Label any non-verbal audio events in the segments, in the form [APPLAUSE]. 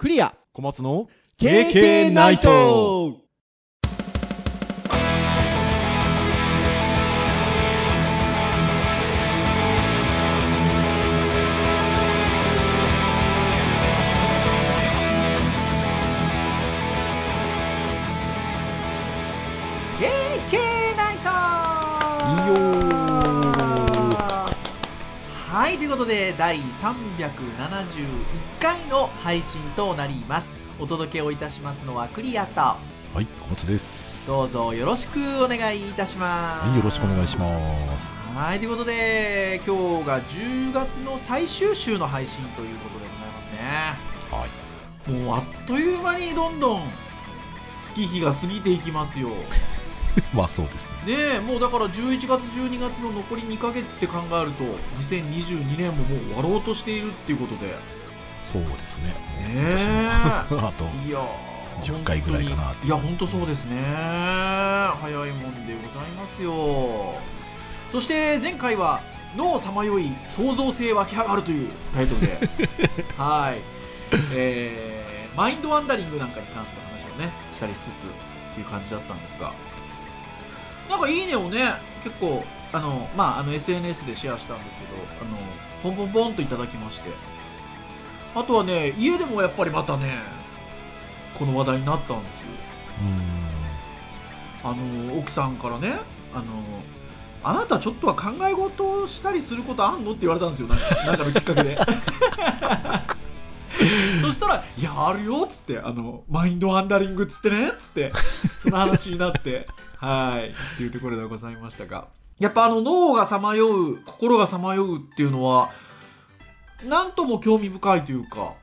クリア。小松の KK ナイトことで第371回の配信となります。お届けをいたしますのはクリアと。はい小松です。どうぞよろしくお願いいたします。はいよろしくお願いします。はいということで今日が10月の最終週の配信ということでございますね。はい。もうあっという間にどんどん月日が過ぎていきますよ [LAUGHS] [LAUGHS] まあそうですね。ねえもうだから11月12月の残り2ヶ月って考えると2022年ももう終わろうとしているっていうことで。そうですね。ね [LAUGHS] あといやー10回ぐらいかないや本当そうですね。早いもんでございますよ。そして前回は「脳さまよい創造性湧き上がる」というタイトルで。[LAUGHS] はい。えー、マインドワンダリングなんかに関する話をねしたりしつつっていう感じだったんですがなんかいいねをね結構あのまああの SNS でシェアしたんですけどあのポンポンポンといただきまして。あとはね家でもやっぱりまたねこの話題になったんですよ。あの奥さんからねあのあなたちょっとは考え事をしたりすることあんの？って言われたんですよ。なんかなんかのきっかけで [LAUGHS] [LAUGHS] そしたら「いやあるよ」っつってあのマインドワンダリングっつってねっつってその話になって [LAUGHS] はいっていうところでございましたが。やっぱあの脳がさまよう心がさまようっていうのはなんとも興味深いというか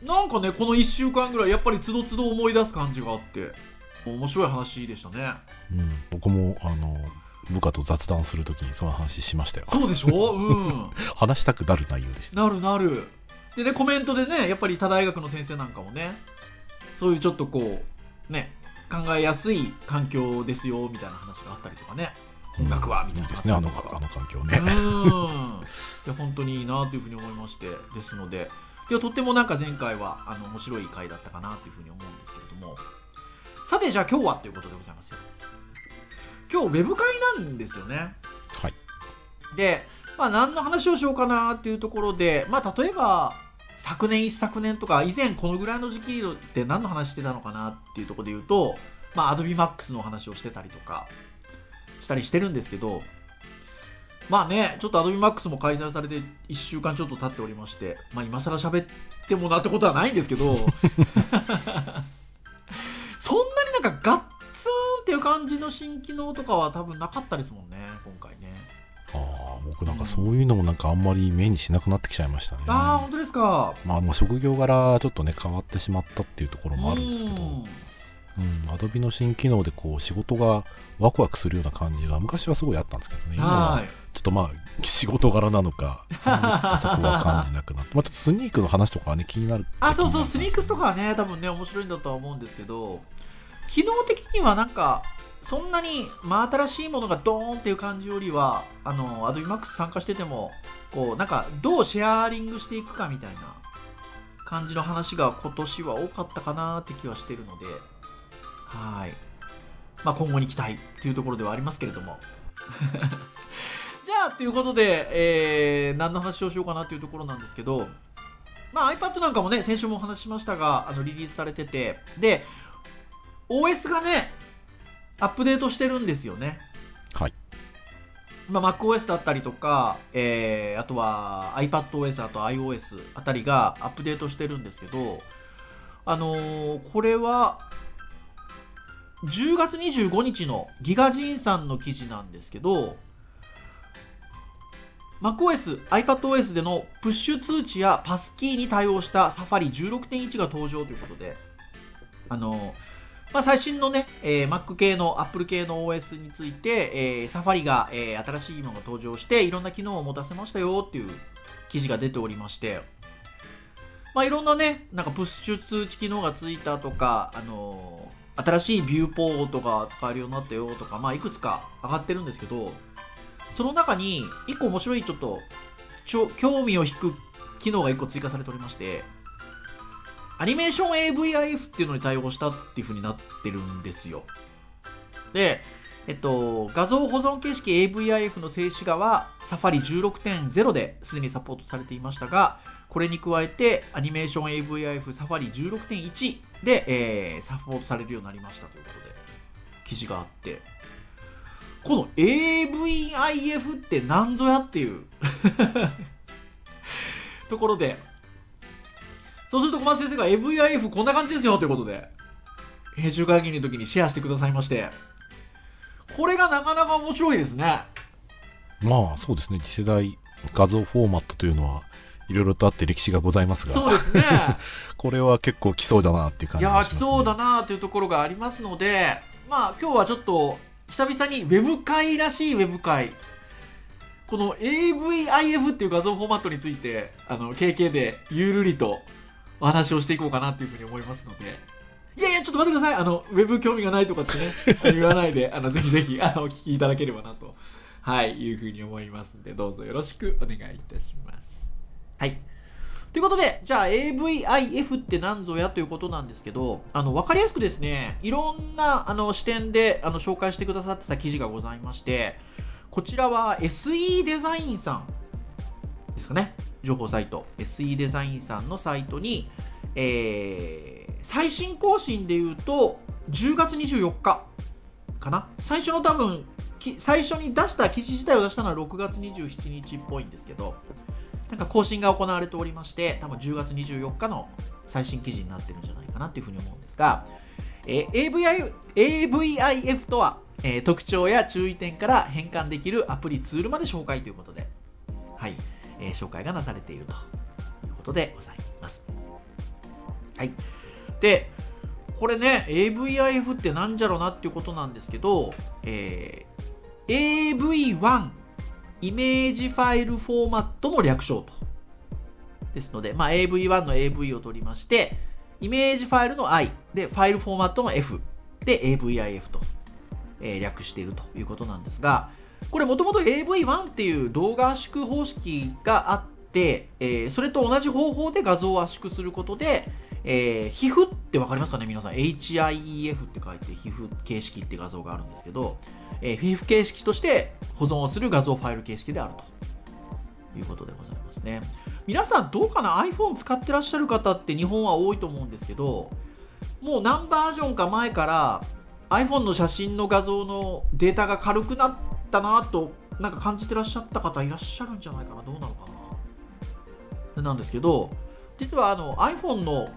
なんかねこの1週間ぐらいやっぱりつどつど思い出す感じがあって面白い話でしたね。うん、僕もあの部下と雑談するときにその話しましたよ。そうでしょ？うん。[LAUGHS] 話したくなる内容でした。なるなるでねコメントでねやっぱり他大学の先生なんかもねそういうちょっとこうね考えやすい環境ですよみたいな話があったりとかね。音楽はみたいな。いいですねあのあの環境ね。うん。いや本当にいいなというふうに思いましてですので。いやとってもなんか前回はあの面白い回だったかなというふうに思うんですけれども。さてじゃあ今日はということでございますよ。今日ウェブ会なんですよね。はい。で、まあ、何の話をしようかなっていうところで、まあ、例えば昨年一昨年とか以前このぐらいの時期って何の話してたのかなっていうところで言うと、まあ、Adobe Max の話をしてたりとかしたりしてるんですけどまあねちょっと Adobe Max も開催されて1週間ちょっと経っておりまして、まあ、今更喋ってもなってことはないんですけど [LAUGHS] そんなになんかガッツンっていう感じの新機能とかは多分なかったですもんね今回ねああ僕なんかそういうのもなんかあんまり目にしなくなってきちゃいましたね。ああ本当ですか。まあ、まあ職業柄ちょっとね変わってしまったっていうところもあるんですけど、うん。うん、アドビの新機能でこう仕事がワクワクするような感じが昔はすごいあったんですけどね。今ははいちょっとまあ仕事柄なのか [LAUGHS] そこは感じなくなって、まあ、ちょっとスニークの話とかはね気になるあそうそうスニークスとかはね多分ね面白いんだとは思うんですけど機能的にはなんかそんなに真新しいものがドーンっていう感じよりはあの AdobeMax 参加しててもこうなんかどうシェアリングしていくかみたいな感じの話が今年は多かったかなって気はしてるのではい。まあ今後に期待っていうところではありますけれども。[LAUGHS] じゃあということで、えー何の話をしようかなというところなんですけどまあ、iPad なんかもね先週もお話ししましたがあのリリースされてて。で OS がねアップデートしてるんですよね、はい。まあ、MacOS だったりとか、えーあとは iPadOS あと iOS あたりがアップデートしてるんですけどあのーこれは10月25日のギガジンさんの記事なんですけど MacOS、iPadOS でのプッシュ通知やパスキーに対応した Safari 16.1が登場ということで、あの、まあ、最新のね、えー Mac 系の Apple 系の OS について、えー Safari が、えー新しいものが登場して、いろんな機能を持たせましたよっていう記事が出ておりまして、まあ、いろんなね、なんかプッシュ通知機能がついたとか、あのー新しいビューポートが使えるようになったよとか、まあ、いくつか上がってるんですけど、その中に、一個面白いちょっと、ちょ興味を引く機能が一個追加されておりまして、アニメーション AVIF っていうのに対応したっていう風になってるんですよ。で、えっと、画像保存形式 AVIF の静止画は Safari 16.0ですでにサポートされていましたが、これに加えてアニメーション AVIF Safari 16.1で、えー、サポートされるようになりましたということで、記事があって、この AVIF って何ぞやっていう [LAUGHS] ところで、そうすると小松先生が AVIF こんな感じですよということで、編集会議の時にシェアしてくださいまして、これがなかなか面白いですね。まあそうですね、次世代画像フォーマットというのはいろいろとあって歴史がございますが、そうですね。[LAUGHS] これは結構来そうだなっていう感じがします、ね、いや、来そうだなというところがありますので、まあ今日はちょっと久々にウェブ会らしいウェブ会。この AVIF っていう画像フォーマットについてあの KK でゆるりとお話をしていこうかなっていうふうに思いますので。いやいやちょっと待ってください。あのウェブ興味がないとかってね [LAUGHS] 言わないであのぜひぜひあのお聞きいただければなと。はいいうふうに思いますんでどうぞよろしくお願いいたします。はい。ということで、じゃあ AVIF って何ぞやということなんですけど、あの、わかりやすくですね、いろんなあの視点であの紹介してくださってた記事がございまして、こちらは SE デザインさんですかね、情報サイト。SE デザインさんのサイトに、えー、最新更新で言うと、10月24日かな？最初の多分、最初に出した記事自体を出したのは6月27日っぽいんですけど、なんか更新が行われておりまして、多分10月24日の最新記事になってるんじゃないかなっていうふうに思うんですが、えー、AVI AVIF とは、えー、特徴や注意点から変換できるアプリツールまで紹介ということで、はい、えー、紹介がなされているということでございます。はい。で、これね、AVIF ってなんじゃろなっていうことなんですけど、えー、AV1 イメージファイルフォーマットの略称と。ですので、まあ、AV1 の AV を取りまして、イメージファイルの I で、ファイルフォーマットの F で AVIF と、えー、略しているということなんですが、これもともと AV1 っていう動画圧縮方式があって、えー、それと同じ方法で画像を圧縮することで、えー、皮膚って分かりますかね？皆さん。HIEF って書いて皮膚形式って画像があるんですけど、えー、皮膚形式として保存をする画像ファイル形式であると。いうことでございますね。皆さんどうかな？iPhone 使ってらっしゃる方って日本は多いと思うんですけどもう何バージョンか前から iPhone の写真の画像のデータが軽くなったなとなんか感じてらっしゃった方いらっしゃるんじゃないかな。どうなのかな。なんですけど実はあの iPhone の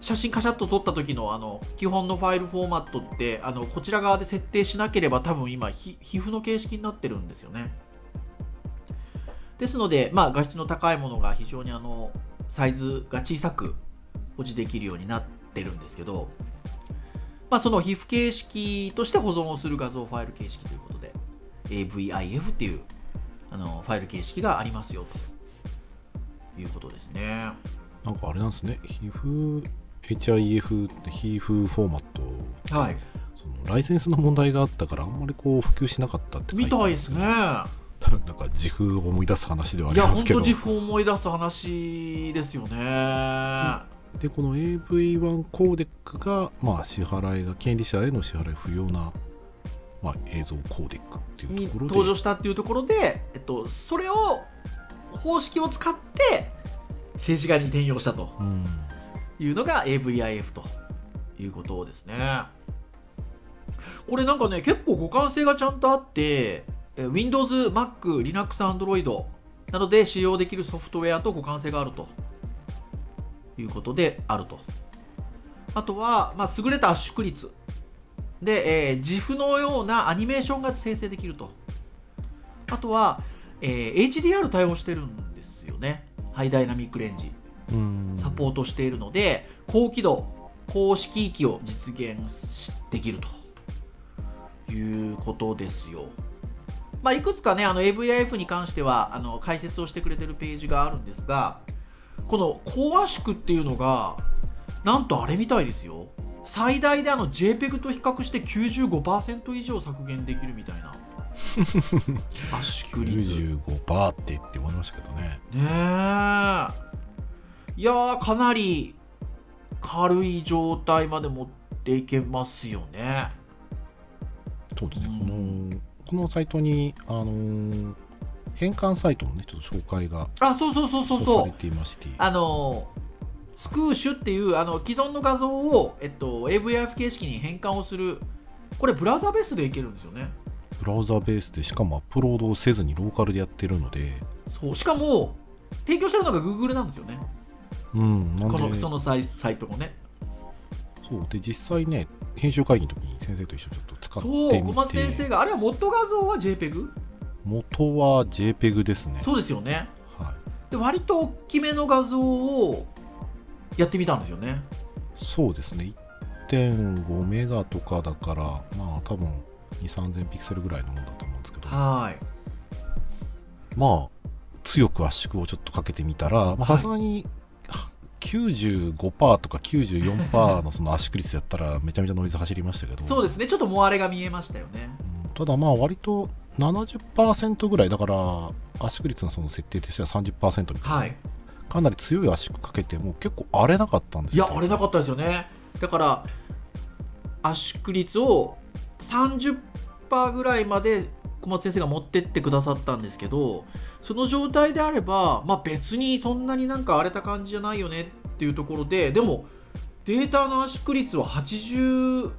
写真カシャッと撮った時のあの基本のファイルフォーマットってあのこちら側で設定しなければ多分今皮膚の形式になってるんですよね。ですので、まあ、画質の高いものが非常にあのサイズが小さく保持できるようになってるんですけど、まあ、その皮膚形式として保存をする画像ファイル形式ということ AVIF っていうあのファイル形式がありますよと。いうことですね。なんかあれなんですね。皮膚 HIF 皮膚フォーマット、はい、そのライセンスの問題があったからあんまりこう普及しなかったってみたいですね。なんか自負を思い出す話ではありますけど。いや本当自負を思い出す話ですよね。でこの AV1 コーデックが、まあ、支払いが権利者への支払い不要な、まあ、映像コーデックっていうところで登場したっていうところで、えっと、それを方式を使って政治家に転用したと、いうのが AVIF ということですね。これなんかね、結構互換性がちゃんとあって、Windows、Mac、Linux、Android などで使用できるソフトウェアと互換性があるということであると。あとは、まあ、優れた圧縮率。で、えー、GIF のようなアニメーションが生成できると。あとは、えー、HDR 対応してるんですよね。ハイダイナミックレンジ。サポートしているので高輝度高色域を実現できるということですよ。まあ、いくつかねあの AVIF に関してはあの解説をしてくれてるページがあるんですがこの高圧縮っていうのがなんとあれみたいですよ最大であの JPEG と比較して95%以上削減できるみたいな。[LAUGHS] 圧縮率。95%って言って思いましたけどね。ねえ。いやーかなり軽い状態まで持っていけますよね。そうですね、うん。このこのサイトに、あのー変換サイトのねちょっと紹介があそうそうそうそうされそうていまして。あのスクーシュっていうあの既存の画像を、えっと、AVIF 形式に変換をするこれブラウザベースでいけるんですよね。ブラウザベースでしかもアップロードをせずにローカルでやってるので。そうしかも提供してるのが Google なんですよね。うんこのそのサイサイトもね。そうで実際ね編集会議の時に先生と一緒にちょっと使ってそうみ小松先生てがあれは元画像は JPEG? 元は JPEG ですね。そうですよね。はい。で割と大きめの画像をやってみたんですよね。そうですね。1.5メガとかだからまあ多分2 3 0 0 0ピクセルぐらいのもんだと思うんですけど。はい。まあ強く圧縮をちょっとかけてみたらまあさすがに95%とか94%のその圧縮率やったらめちゃめちゃノイズ走りましたけど。そうですね。ちょっともあれが見えましたよね。うん。ただまあ割と70%ぐらいだから圧縮率のその設定としては30%みたいな、はいかなり強い圧縮かけても結構荒れなかったんですいよやあれなかったですよね。だから圧縮率を30%ぐらいまで小松先生が持ってってくださったんですけどその状態であれば、まあ、別にそんなになんか荒れた感じじゃないよねっていうところででもデータの圧縮率は80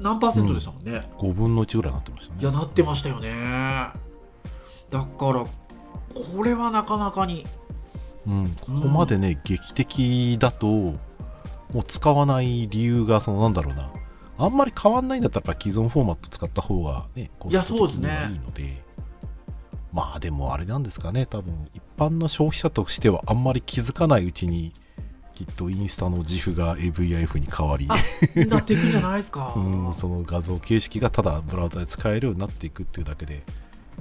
何パーセントでしたもんね、5分の1ぐらいになってましたね。いやなってましたよね。だからこれはなかなかにうん、ここまでね、劇的だともう使わない理由がそのなんだろうな。あんまり変わんないんだったら既存フォーマット使った方がねコスト的にはいいので。まあでもあれなんですかね。多分一般の消費者としてはあんまり気づかないうちにきっとインスタの自負が AVIF に変わり。あなっていくんじゃないですか。[LAUGHS] うんその画像形式がただブラウザで使えるようになっていくっていうだけで、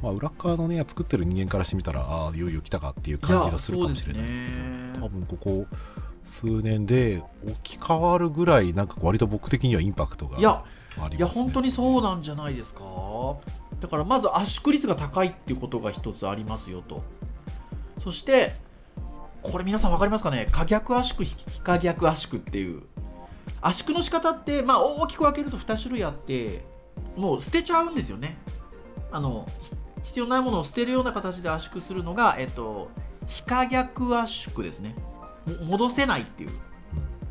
まあ、裏側のね作ってる人間からしてみたらああいよいよ来たかっていう感じがするかもしれないですけどね。多分ここ数年で置き換わるぐらいなんか割と僕的にはインパクトがいやあります、ね、いや本当にそうなんじゃないですか。だからまず圧縮率が高いっていうことが一つありますよと。そしてこれ皆さん分かりますかね？可逆圧縮非可逆圧縮っていう。圧縮の仕方って、まあ、大きく分けると2種類あってもう捨てちゃうんですよね。あのひ必要ないものを捨てるような形で圧縮するのが、えっと、非可逆圧縮ですね。も戻せないっていう。うん。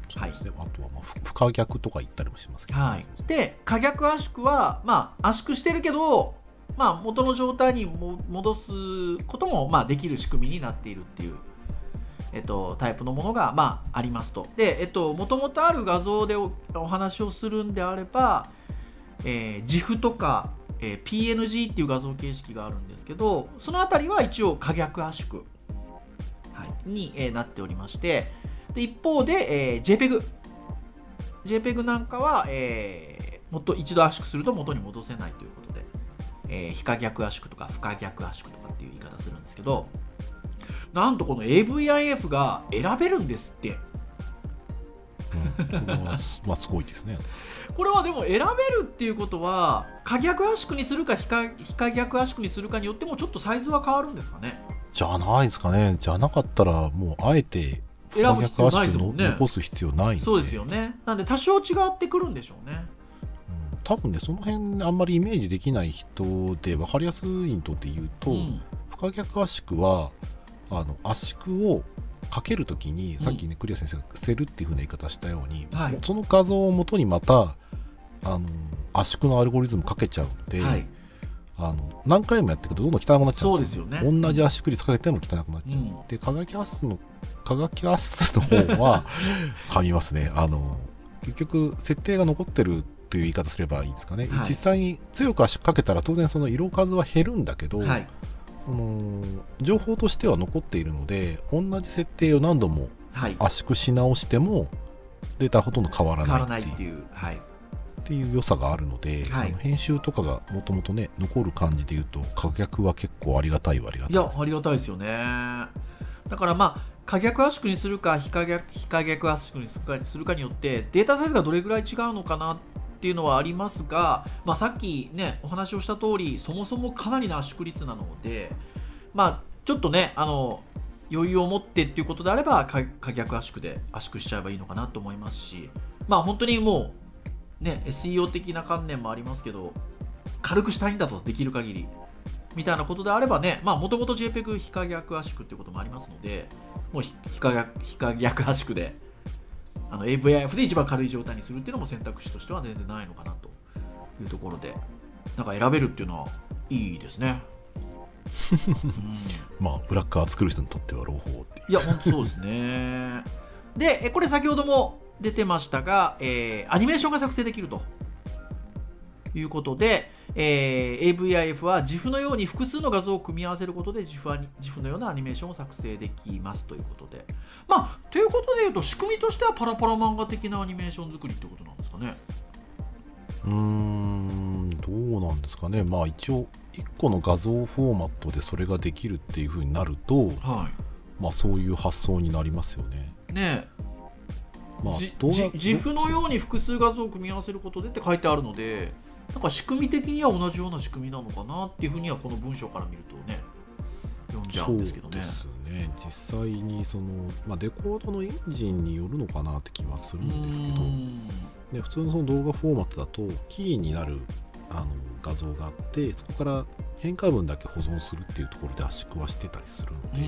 そうですね。あとはまあ不不可逆とか言ったりもしますけど、はい、で可逆圧縮は、まあ、圧縮してるけど、まあ、元の状態にも戻すことも、まあ、できる仕組みになっているっていう、えっと、タイプのものが、まあ、ありますと。で、えっと、もともとある画像でおお話をするんであれば、えー、GIF とか、えー PNG っていう画像形式があるんですけどそのあたりは一応可逆圧縮、はい、に、えーなっておりましてで一方で、えー JPEG JPEG なんかは、えーもっと一度圧縮すると元に戻せないということで、えー非可逆圧縮とか不可逆圧縮とかっていう言い方するんですけどなんとこの AVIF が選べるんですって。うん、これはすまあすごいですね。これはでも選べるっていうことは可逆圧縮にするか非可逆圧縮にするかによってもちょっとサイズは変わるんですかね？じゃないですかね。じゃなかったらもうあえて選ぶ必要ないですもんね。残す必要ないそうですよね。なんで多少違ってくるんでしょうね。うん。多分ねその辺あんまりイメージできない人で分かりやすいので言うと、うん。不可逆圧縮はあの圧縮をかけるときに、さっきねクリア先生が捨てるっていうふうな言い方したように、はい。その画像をもとにまたあの圧縮のアルゴリズムかけちゃうので、はい。あの何回もやっていくとどんどん汚くなっちゃうんですよ。そうですよね。同じ圧縮率かけても汚くなっちゃう、うん。で過激圧縮の過激圧縮の方は [LAUGHS] 噛みますね。あの結局設定が残ってるという言い方すればいいですかね、はい。実際に強く圧縮かけたら当然その色数は減るんだけど、はいその情報としては残っているので同じ設定を何度もはい。圧縮し直してもデータはほとんど変わらないっていう。らないっていうはい。っていう良さがあるので、はい。あの編集とかがもともとね残る感じで言うと可逆は結構ありがたいはありがたいです。いやありがたいですよね。だからまあ可逆圧縮にするか非可逆非可逆圧縮にするかするかによってデータサイズがどれぐらい違うのかなっっていうのはありますが、まあ、さっきねお話をした通りそもそもかなりの圧縮率なのでまあちょっとねあの余裕を持ってっていうことであれば可逆圧縮で圧縮しちゃえばいいのかなと思いますしまあ本当にもうね SEO 的な観念もありますけど軽くしたいんだとできる限りみたいなことであればねまあもともと JPEG 非可逆圧縮っていうこともありますのでもう非可逆圧縮であの AVIF で一番軽い状態にするっていうのも選択肢としては全然ないのかなと。いうところで。なんか選べるっていうのはいいですね。[LAUGHS] うん。まあブラッカー作る人にとっては朗報っていう。いや、本当そうですね。で、えこれ先ほども出てましたが、えーアニメーションが作成できると。いうことで、えー AVIF は GIF のように複数の画像を組み合わせることで GIF, アニ GIF のようなアニメーションを作成できますということで。まあ、ということで言うと、仕組みとしてはパラパラ漫画的なアニメーション作りってことなんですかね。うーんどうなんですかねまあ一応1個の画像フォーマットでそれができるっていう風になるとはまあそういう発想になりますよねい。ねまあ GIF のように複数画像を組み合わせることでって書いてあるのでなんか仕組み的には同じような仕組みなのかなっていうふうにはこの文章から見るとね読んじゃうんですけどね。そうですね。実際にその、まあ、デコードのエンジンによるのかなって気はするんですけどうーん。で普通のその動画フォーマットだとキーになるあの画像があってそこから変化文だけ保存するっていうところで圧縮はしてたりするので、う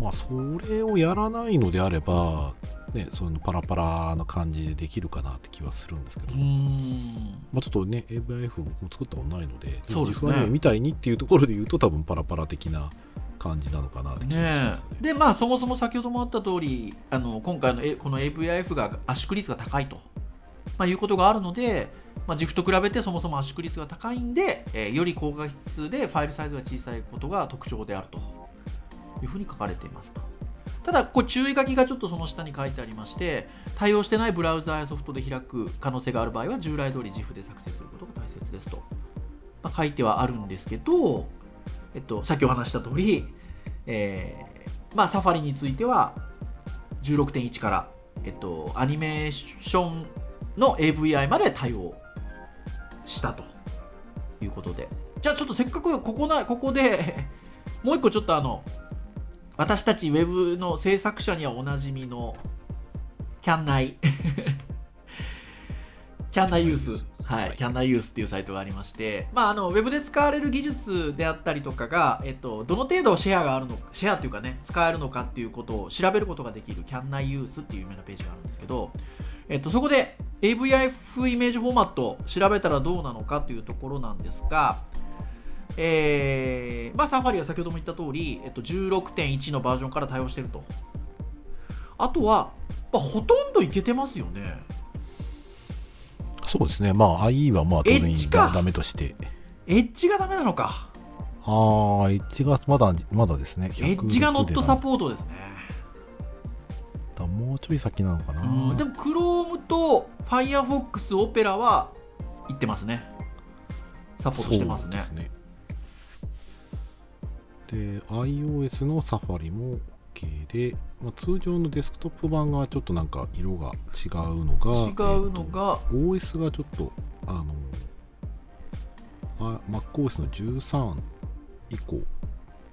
ん。まあそれをやらないのであればねそのパラパラな感じでできるかなって気はするんですけど、まあ、ちょっとね AVIF 僕も作ったことないのでそうですね。GIF アニメみたいにっていうところで言うと多分パラパラ的な感じなのかなって気がしねますね。え。でまあそもそも先ほどもあった通りあの今回のえこの AVIF が圧縮率が高いと、まあ、いうことがあるので、まあ、GIF と比べてそもそも圧縮率が高いんで、えーより高画質でファイルサイズが小さいことが特徴であるというふうに書かれていますとただこれ注意書きがちょっとその下に書いてありまして対応してないブラウザーやソフトで開く可能性がある場合は従来通り GIF で作成することが大切ですと、まあ、書いてはあるんですけど、えっと、さっきお話しした通りえーまあ、サファリについては16.1から、えっと、アニメーションの AVI まで対応したと。いうことで。じゃあちょっとせっかくここなここで [LAUGHS] もう一個ちょっとあの私たちウェブの制作者にはおなじみのキャンナイ。[LAUGHS] キャンナイユース。はい、はい。キャンナイユースっていうサイトがありまして、まあ、あのウェブで使われる技術であったりとかが、えっと、どの程度シェアがあるのシェアっていうかね使えるのかっていうことを調べることができるキャンナイユースっていう有名なページがあるんですけど、えっと、そこで AVIF イメージフォーマット調べたらどうなのかというところなんですが、えーまあ、サファリは先ほども言った通り、えっと、16.1のバージョンから対応してると。あとは、まあ、ほとんどいけてますよね。そうですね。まあ IE はまあ当然エッジか。ダメとして。エッジがダメなのか。ああエッジがまだまだですね。エッジがノットサーポートですね。トもうちょい先なのかな、うんでも Chrome と Firefox、Opera は言ってますね。サポートしてますね。そうですねで iOS のサファリも OK で、まあ、通常のデスクトップ版がちょっとなんか色が違うのが違うのが、えーと OS がちょっとあのあ MacOS の13以降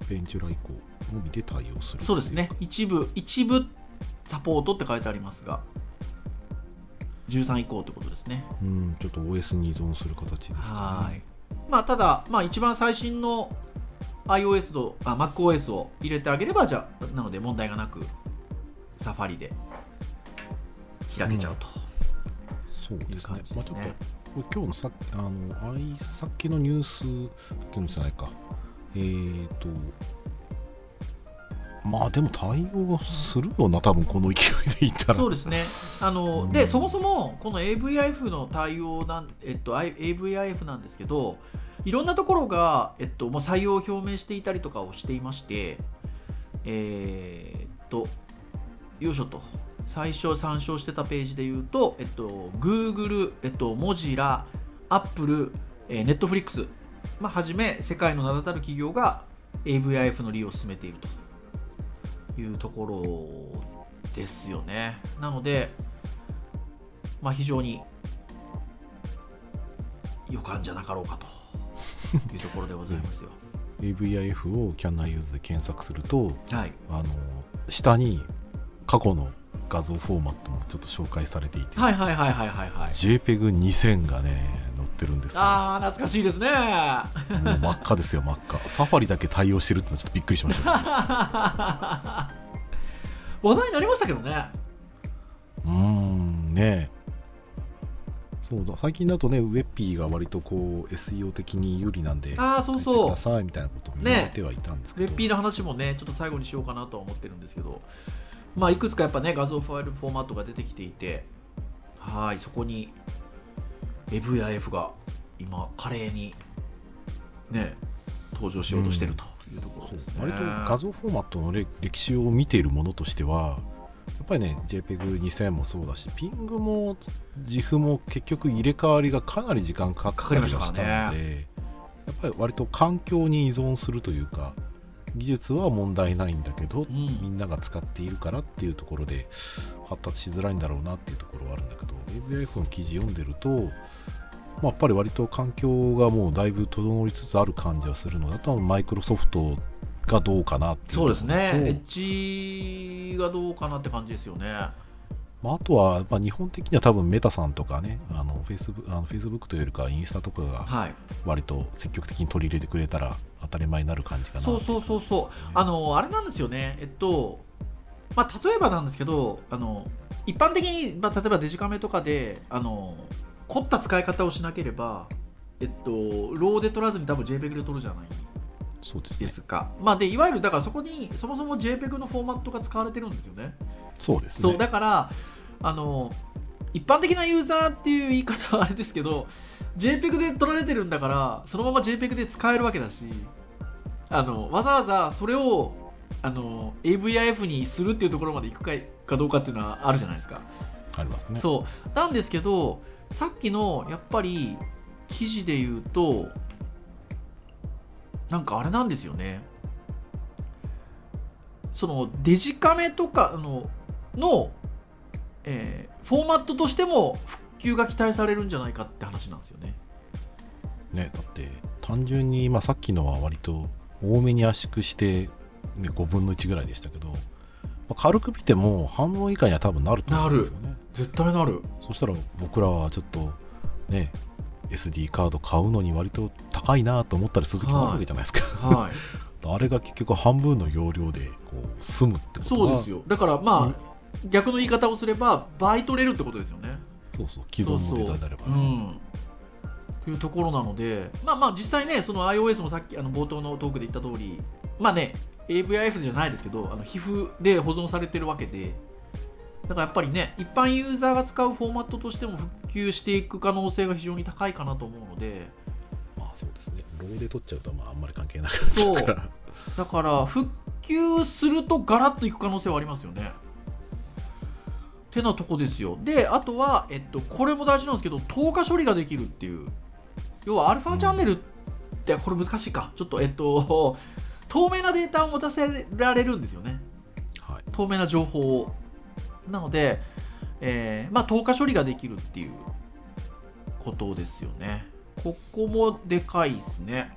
ベンチュラ以降のみで対応するそうですね。一部一部サポートって書いてありますが13以降ってことですね。うんちょっと OS に依存する形ですかね。はい。まあただ、まあ、一番最新の iOS とあ MacOS を入れてあげればじゃあなので問題がなくサファリで開けちゃうと、いうそうですね。ですね。まあ、ちょっと今日のさあのあいさっきのニュースさっきのじゃないか。えーとまあでも対応するよな多分この勢いでいったら。そうですね。あの、うん。でそもそもこの AVIF の対応なん、えっと、AVIF なんですけどいろんなところが、えっと、もう採用を表明していたりとかをしていましてえーっとよいしょと。最初参照してたページで言うと、えっと、Google、えっと、モジラ、Apple、えー、Netflix、まあ、はじめ世界の名だたる企業が AVIF の利用を進めていると。いうところですよね。なので、まあ、非常に予感じゃなかろうかと。いうところでございますよ。AVIF を Can I Use で検索するとはい。あの下に過去の画像フォーマットもちょっと紹介されていて、はいはいはいはいはいはい。JPEG2000 がね載ってるんですよ。ああ懐かしいですね。もう真っ赤ですよ真っ赤。サファリだけ対応してるってのはちょっとびっくりしましたよ。[LAUGHS] 話題になりましたけどね。うーんねそうだ。最近だとねウェッピーが割とこう SEO 的に有利なんでああそうそう。ださいみたいなことを言われてはいたんですけど、レッピーの話もねちょっと最後にしようかなとは思ってるんですけど。まあいくつかやっぱね画像ファイルフォーマットが出てきていてはいそこに AVIF が今華麗にね登場しようとしてるというところですね、割と画像フォーマットの歴歴史を見ているものとしてはやっぱりね JPEG2000 もそうだしピングも GIF も結局入れ替わりがかなり時間かかったりはしたのでかかりましたやっぱり割と環境に依存するというか技術は問題ないんだけど、うん。みんなが使っているからっていうところで発達しづらいんだろうなっていうところはあるんだけど AVIF の記事読んでると、まあ、やっぱり割と環境がもうだいぶ整いつつある感じはするのであとはマイクロソフトがどうかなっていうそうですね。エッジがどうかなって感じですよね。まあ、あとは、まあ、日本的には多分メタさんとかねあのフェイスブあのフェイスブックというよりかはインスタとかがはい。割と積極的に取り入れてくれたら当たり前になる感じかなそうそうそうそう。あのあれなんですよね。えっとまあ例えばなんですけどあの一般的に、まあ、例えばデジカメとかであの凝った使い方をしなければえっとローで撮らずに多分 JPEG で撮るじゃないそうですね。ですか、まあでいわゆるだからそこにそもそも JPEG のフォーマットが使われてるんですよね。そうですね。そうだからあの一般的なユーザーっていう言い方はあれですけど JPEG で撮られてるんだからそのまま JPEG で使えるわけだしあのわざわざそれをあの AVIF にするっていうところまで行くかかどうかっていうのはあるじゃないですか、ありますね。そう。なんですけどさっきのやっぱり記事で言うとなんかあれなんですよね。そのデジカメとかのの、えーフォーマットとしても復旧が期待されるんじゃないかって話なんですよね。ねだって単純に、まあ、さっきのは割と多めに圧縮して、ね、5分の1ぐらいでしたけど、まあ軽く見ても半分以下には多分なると思うんですよね。絶対なる。そしたら僕らはちょっとね SD カード買うのに割と高いなと思ったりする時もあるわけじゃないですか、はい。[LAUGHS] あれが結局半分の容量でこう済むってことそうはですよ。だからまあ、逆の言い方をすれば倍取れるってことですよね。そうそう。既存のデータであればね。うん。というところなのでまあまあ実際ねその iOS もさっきあの冒頭のトークで言った通りまあね AVIF じゃないですけどあの皮膚で保存されてるわけでだからやっぱりね一般ユーザーが使うフォーマットとしても復旧していく可能性が非常に高いかなと思うので。まあそうですね。ローで取っちゃうとまああんまり関係なくなっちゃうから。だから復旧するとガラッといく可能性はありますよね。てなとこですよ。であとは、えっと、これも大事なんですけど透過処理ができるっていう。要はアルファチャンネルってこれ難しいか。ちょっとえっと透明なデータを持たせられるんですよね。はい。透明な情報をなので、えーまあ、透過処理ができるっていうことですよね。ここもでかいですね。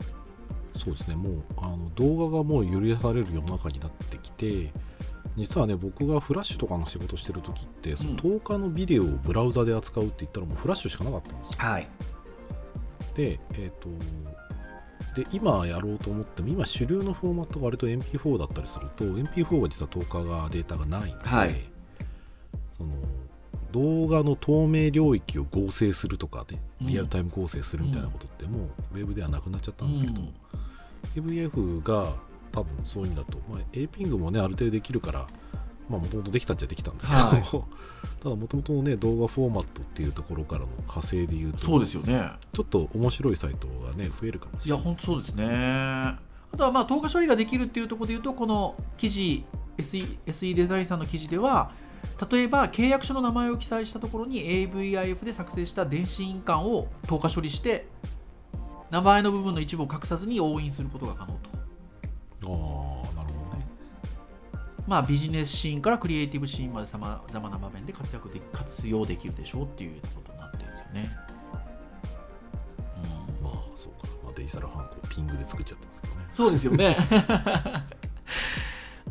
そうですね。もうあの動画がもう許される世の中になってきて実はね僕がフラッシュとかの仕事してる時ってその10日のビデオをブラウザで扱うって言ったらもうフラッシュしかなかったんですよ。はい。でえっ、とで今やろうと思っても今主流のフォーマットが割と MP4 だったりすると MP4 は実は10日がデータがないので、はいその動画の透明領域を合成するとかでうん。リアルタイム合成するみたいなことってもうウェブではなくなっちゃったんですけど、AVF が多分そういう意味だと、まあ、APING もねある程度できるからもともとできたっちゃできたんですけど、はい。[LAUGHS] ただもともとのね動画フォーマットっていうところからの派生で言うとそうですよね。ちょっと面白いサイトがね増えるかもしれない。いや本当そうですね。あとはまあ透過処理ができるっていうところで言うとこの記事 SE, SE デザインさんの記事では例えば契約書の名前を記載したところに AVIF で作成した電子印鑑を透過処理して名前の部分の一部を隠さずに押印することが可能と。ああなるほどね。まあビジネスシーンからクリエイティブシーンまでさまざまな場面で活躍で活用できるでしょうっていうことになってるんですよね、うん。まあそうか、まあ、デジタルハンコピングで作っちゃったんですけどね。そうですよね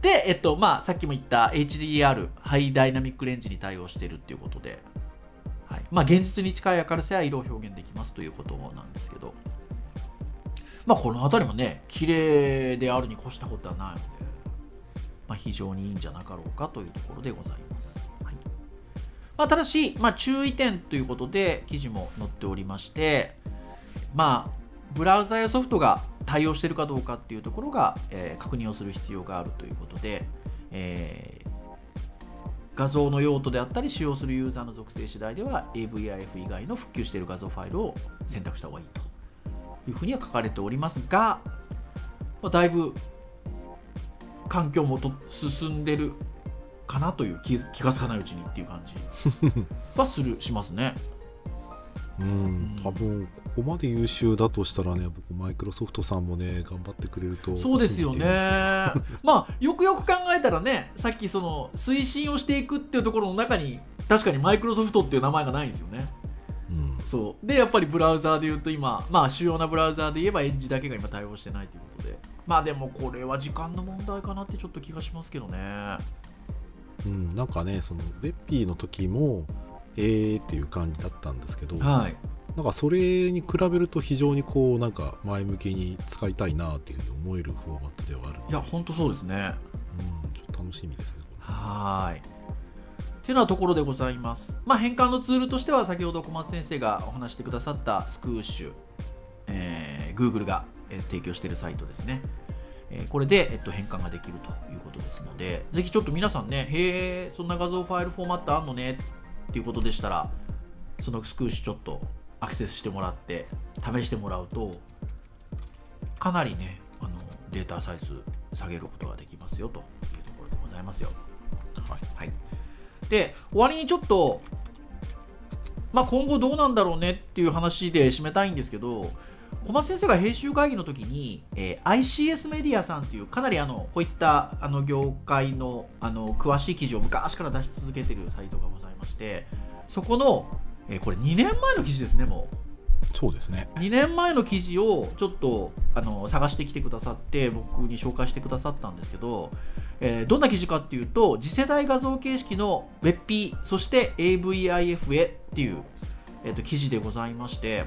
で、えっとまあ、さっきも言った HDR ハイダイナミックレンジに対応しているっていうことで、はい。まあ、現実に近い明るさや色を表現できますということなんですけど、まあ、この辺りもね綺麗であるに越したことはないので、まあ、非常にいいんじゃなかろうかというところでございます。はい。まあ、ただし、まあ、注意点ということで記事も載っておりまして、まあ、ブラウザやソフトが対応しているかどうかっていうところが、えー確認をする必要があるということで、えー画像の用途であったり使用するユーザーの属性次第では AVIF 以外の復旧している画像ファイルを選択した方がいいというふうには書かれておりますが、まあだいぶ環境もと進んでるかなという気気がつかないうちにっていう感じはするしますね。うん、多分ここまで優秀だとしたらね、僕、マイクロソフトさんもね、頑張ってくれるとそうですよね。[LAUGHS] まあよくよく考えたらねさっきその推進をしていくっていうところの中に確かにマイクロソフトっていう名前がないんですよね。うん。そう。でやっぱりブラウザーで言うと今まあ主要なブラウザーで言えばエッジだけが今対応してないということで。まあでもこれは時間の問題かなってちょっと気がしますけどね。うん、なんかね、そのベッピーの時も、えーっていう感じだったんですけど、はいなんかそれに比べると非常にこう、なんか前向きに使いたいなっていうふうに思えるフォーマットではあるいや本当そうですねうん、ちょっと楽しみですね。こはーい。ってなところでございます。まあ、変換のツールとしては、先ほど小松先生がお話してくださったスクーシュ、えー Google がえー提供しているサイトですね。えーこれで、えっと、変換ができるということですので、ぜひちょっと皆さんね、へえ、そんな画像ファイルフォーマットあんのねっていうことでしたら、そのスクーシュちょっとアクセスしてもらって、試してもらうと、かなりね、あのデータサイズ下げることができますよというところでございますよ。れはい。はい、で終わりにちょっと、まあ、今後どうなんだろうねっていう話で締めたいんですけど小松先生が編集会議の時に、えー ICS メディアさんっていうかなりあのこういったあの業界のあの詳しい記事を昔から出し続けているサイトがございましてそこの、えーこれ2年前の記事ですねもう。そうですね。2年前の記事をちょっとあの探してきてくださって僕に紹介してくださったんですけど、えーどんな記事かっていうと次世代画像形式の WebP そして AVIF へっていう、えっと記事でございまして、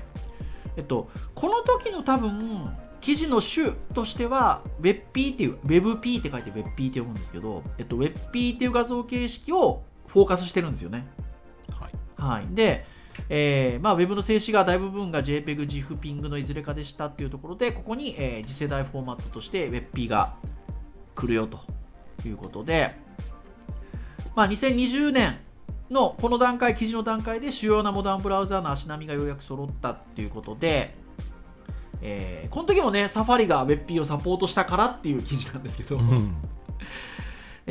えっと、この時の多分記事の種としては WebP っていう WebP って書いて WebP って読むんですけど、えっと、WebP っていう画像形式をフォーカスしてるんですよね。はい。はい、で、えーまあ、Web の静止画大部分が JPEG、GIF、PING のいずれかでしたっていうところで、ここに、えー次世代フォーマットとして WebP が来るよということで、まあ、2020年のこの段階、記事の段階で主要なモダンブラウザーの足並みがようやく揃ったっていうことで、えーこの時もね、サファリが WebP をサポートしたからっていう記事なんですけど、うん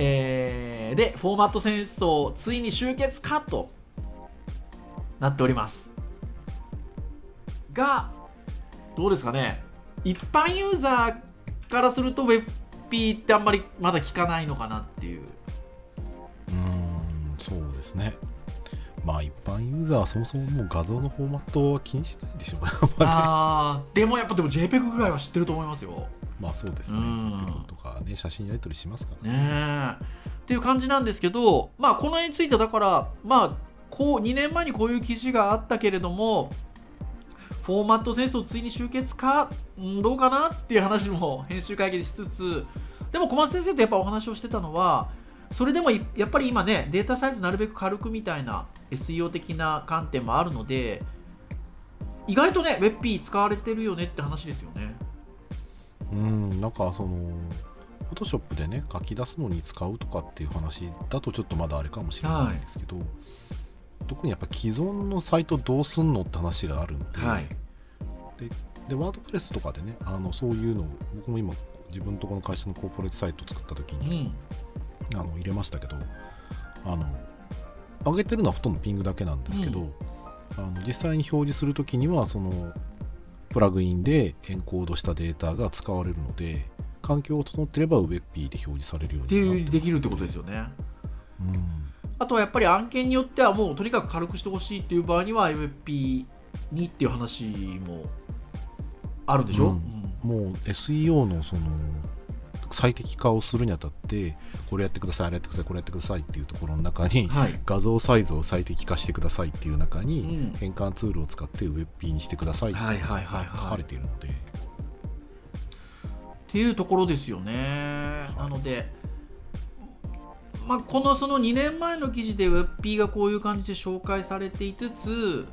えーで、フォーマット戦争、ついに終結かとなっております。が、どうですかね、一般ユーザーからすると WebP ってあんまりまだ聞かないのかなっていう。うーん、そうですね。まあ一般ユーザーはそもそももう画像のフォーマットは気にしないでしょうね。あーでもやっぱでも JPEG ぐらいは知ってると思いますよ。まあそうですね。うんとかね、写真やり取りしますからね。ねえ。っていう感じなんですけど、まあ、この辺についてだから、まあ、こう2年前にこういう記事があったけれども、フォーマット戦争ついに終結か、んどうかなっていう話も編集会議でしつつ、でも小松先生とやっぱお話をしてたのは、それでもいやっぱり今ね、データサイズなるべく軽くみたいな SEO 的な観点もあるので、意外とね、WebP 使われてるよねって話ですよね。うん、なんかその、フォトショップでね、書き出すのに使うとかっていう話だとちょっとまだあれかもしれないんですけど、特にやっぱ既存のサイトどうすんのって話があるんで、はいで、ワードプレスとかでね、あのそういうのを、僕も今、自分のところの会社のコーポレートサイトを作った時うに、ん。あの入れましたけど、あの上げてるのはほとんどピングだけなんですけど、うんあの実際に表示するときにはそのプラグインでエンコードしたデータが使われるので環境を整っていれば WebP で表示されるようになってできるってことですよね。うん。あとはやっぱり案件によってはもうとにかく軽くしてほしいっていう場合には MFP にっていう話もあるでしょ、うん。うん。もう SEO のその最適化をするにあたってこれやってくださいあれやってくださいこれやってくださいっていうところの中に、はい。画像サイズを最適化してくださいっていう中に、うん。変換ツールを使ってウェブ P にしてくださいってはいはいはいはい。書かれているので、っていうところですよね。なので、まあ、このその2年前の記事で WebP がこういう感じで紹介されていつつ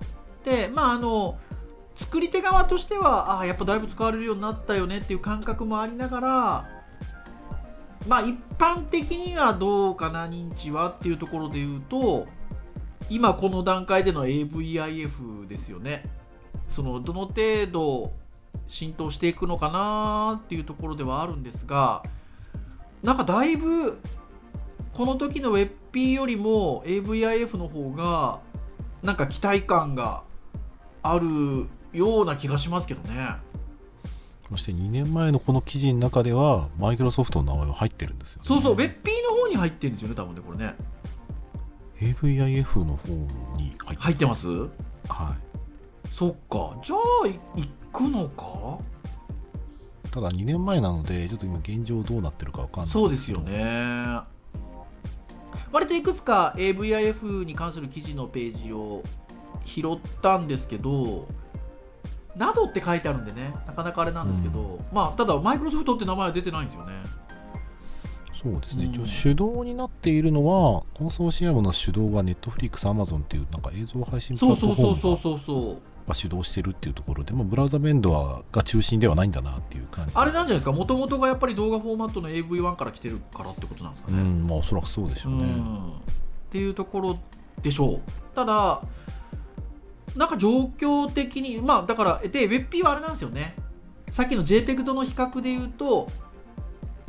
で、まあ、あの作り手側としてはあやっぱだいぶ使われるようになったよねっていう感覚もありながら、まあ、一般的にはどうかな認知はっていうところで言うと今この段階での AVIF ですよね。そのどの程度浸透していくのかなっていうところではあるんですがなんかだいぶこの時の WebP よりも AVIF の方がなんか期待感があるような気がしますけどねそして2年前のこの記事の中ではマイクロソフトの名前が入ってるんですよ、ね、そうそう WebP の方に入ってるんですよね多分ねこれね。AVIF の方に入って入ってます？はそっか。じゃあい行くのか？い、ただ2年前なのでちょっと今現状どうなってるかわかんないそうですよね。割といくつか AVIF に関する記事のページを拾ったんですけどなどって書いてあるんでね。なかなかあれなんですけど、まあただマイクロソフトって名前は出てないんですよね。そうですね、うん。一応手動になっているのはコンソーシアムの手動が Netflix、Amazon っていうなんか映像配信プラットフォームが主導してるっていうところで、まあ、ブラウザベンドアが中心ではないんだなっていう感じ。あれなんじゃないですか？もともとがやっぱり動画フォーマットの AV1 から来てるからってことなんですかね、うんまあおそらくそうでしょうね、うん。っていうところでしょう。ただなんか状況的にまあだからで WebP はあれなんですよね。さっきの JPEG との比較で言うと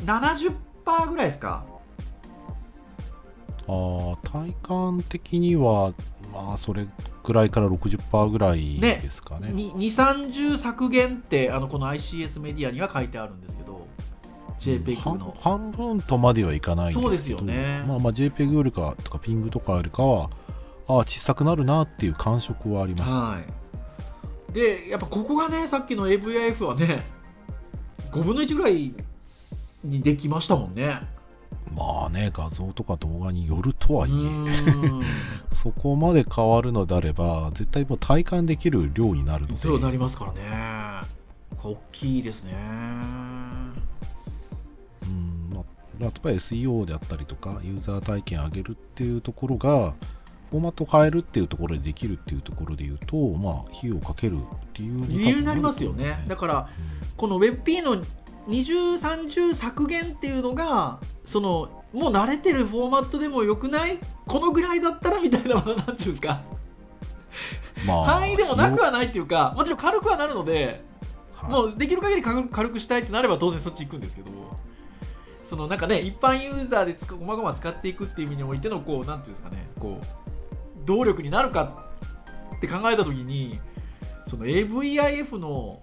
70%ぐらいですか。あー体感的にはまあそれぐらいから60%ぐらいねですかね。に230削減ってあのこの ICS メディアには書いてあるんですけど JPEG 半の。半分とまではいかないんですけど。そうですよね。まあ、まあ JPEG よりかとかピングとかよりかはああ小さくなるなっていう感触はあります、はい。でやっぱここがねさっきの AVIF はね5分の1ぐらいにできましたもんね。まあね画像とか動画によるとはいえ。うん。[LAUGHS] そこまで変わるのであれば絶対もう体感できる量になるので。そうなりますからね。大きいですね。うんまあ、例えば SEO であったりとかユーザー体験上げるっていうところがフォーマット変えるっていうところでできるっていうところで言うとまあ費用をかける理由に多分理由になりますよるねだとからこの WebP の2030削減っていうのがそのもう慣れてるフォーマットでもよくないこのぐらいだったらみたいななんていうんですか？まあ範囲でもなくはないっていうかもちろん軽くはなるのではい。もうできる限り軽くしたいってなれば当然そっち行くんですけどそのなんかね一般ユーザーでつかごまごま使っていくっていう意味においてのこうなんていうんですかねこう動力になるかって考えた時にその AVIF の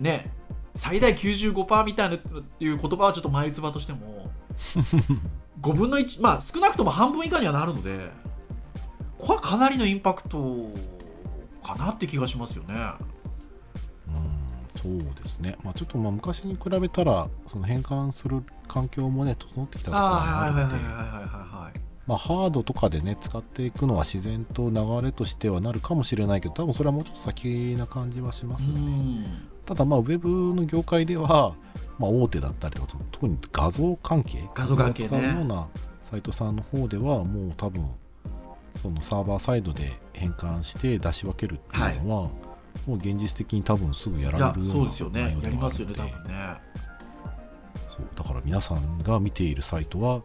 ね最大95%みたいなっていう言葉はちょっと前つばとしても [LAUGHS] 5分の1まあ少なくとも半分以下にはなるのでこれはかなりのインパクトかなって気がしますよね。うんそうですね、まあ、ちょっとまあ昔に比べたらその変換する環境もね整ってきたところがあるのではいはいはいはいはいはいはいまあ、ハードとかでね使っていくのは自然と流れとしてはなるかもしれないけど多分それはもうちょっと先な感じはしますよね、うん。ただまあウェブの業界では、まあ、大手だったりとか特に画像関係画像関係ね。使うようなサイトさんの方ではもう多分そのサーバーサイドで変換して出し分けるっていうのは、もう現実的に多分すぐやられるようなそうですよね。内容でやりますよね多分ね。そう。だから皆さんが見ているサイトは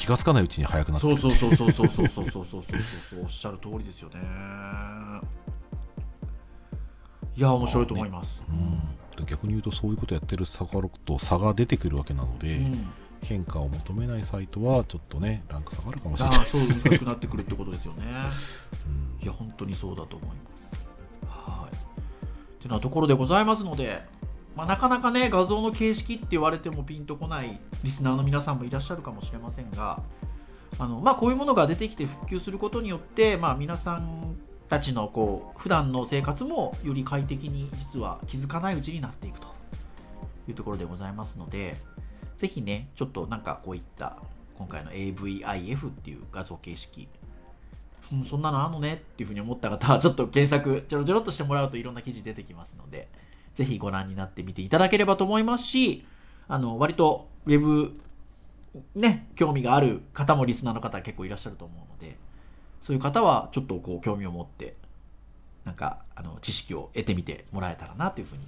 気がつかないうちに速くなってる。そうそうそうそうそうそうそうそうそうそう。そうおっしゃる通りですよね。いや面白いと思います、うん、逆に言うとそういうことやってるサガロと差が出てくるわけなので、うん。変化を求めないサイトはちょっとねランク下がるかもしれあない。あそう難しくなってくるってことですよね。うん。いや本当にそうだと思います。はい。ってなところでございますのでまあ、なかなかね画像の形式って言われてもピンとこないリスナーの皆さんもいらっしゃるかもしれませんがあの、まあ、こういうものが出てきて復旧することによって、まあ、皆さんたちのこう普段の生活もより快適に実は気づかないうちになっていくというところでございますのでぜひねちょっとなんかこういった今回の AVIF っていう画像形式うん、そんなのあんのねっていうふうに思った方はちょっと検索ちょろちょろっとしてもらうといろんな記事出てきますのでぜひご覧になってみていただければと思いますしあの割とウェブね興味がある方もリスナーの方結構いらっしゃると思うのでそういう方はちょっとこう興味を持ってなんかあの知識を得てみてもらえたらなというふうに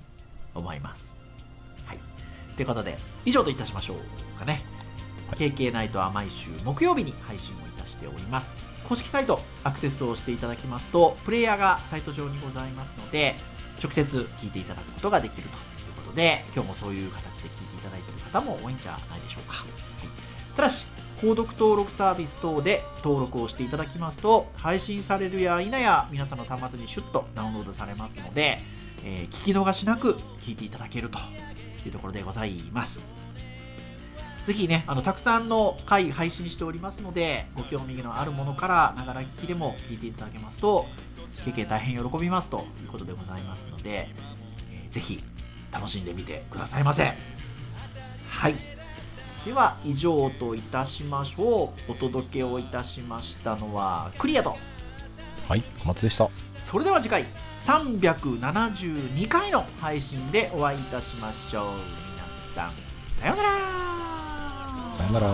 思います。はい、ということで以上といたしましょうかね。KK ナイトは毎週木曜日に配信をいたしております。公式サイトアクセスをしていただきますとプレイヤーがサイト上にございますので直接聞いていただくことができるということで今日もそういう形で聞いていただいている方も多いんじゃないでしょうか、はい、ただし購読登録サービス等で登録をしていただきますと配信されるや否や皆さんの端末にシュッとダウンロードされますので、えー聞き逃しなく聞いていただけるというところでございます。ぜひね、あの、たくさんの回配信しておりますので、ご興味のあるものから、ながら聞きでも聞いていただけますと、経験大変喜びますということでございますので、えー、ぜひ楽しんでみてくださいませ。はい。では以上といたしましょう。お届けをいたしましたのはクリアと。はい小松でした。それでは次回372回の配信でお会いいたしましょう。皆さんさようなら。さようなら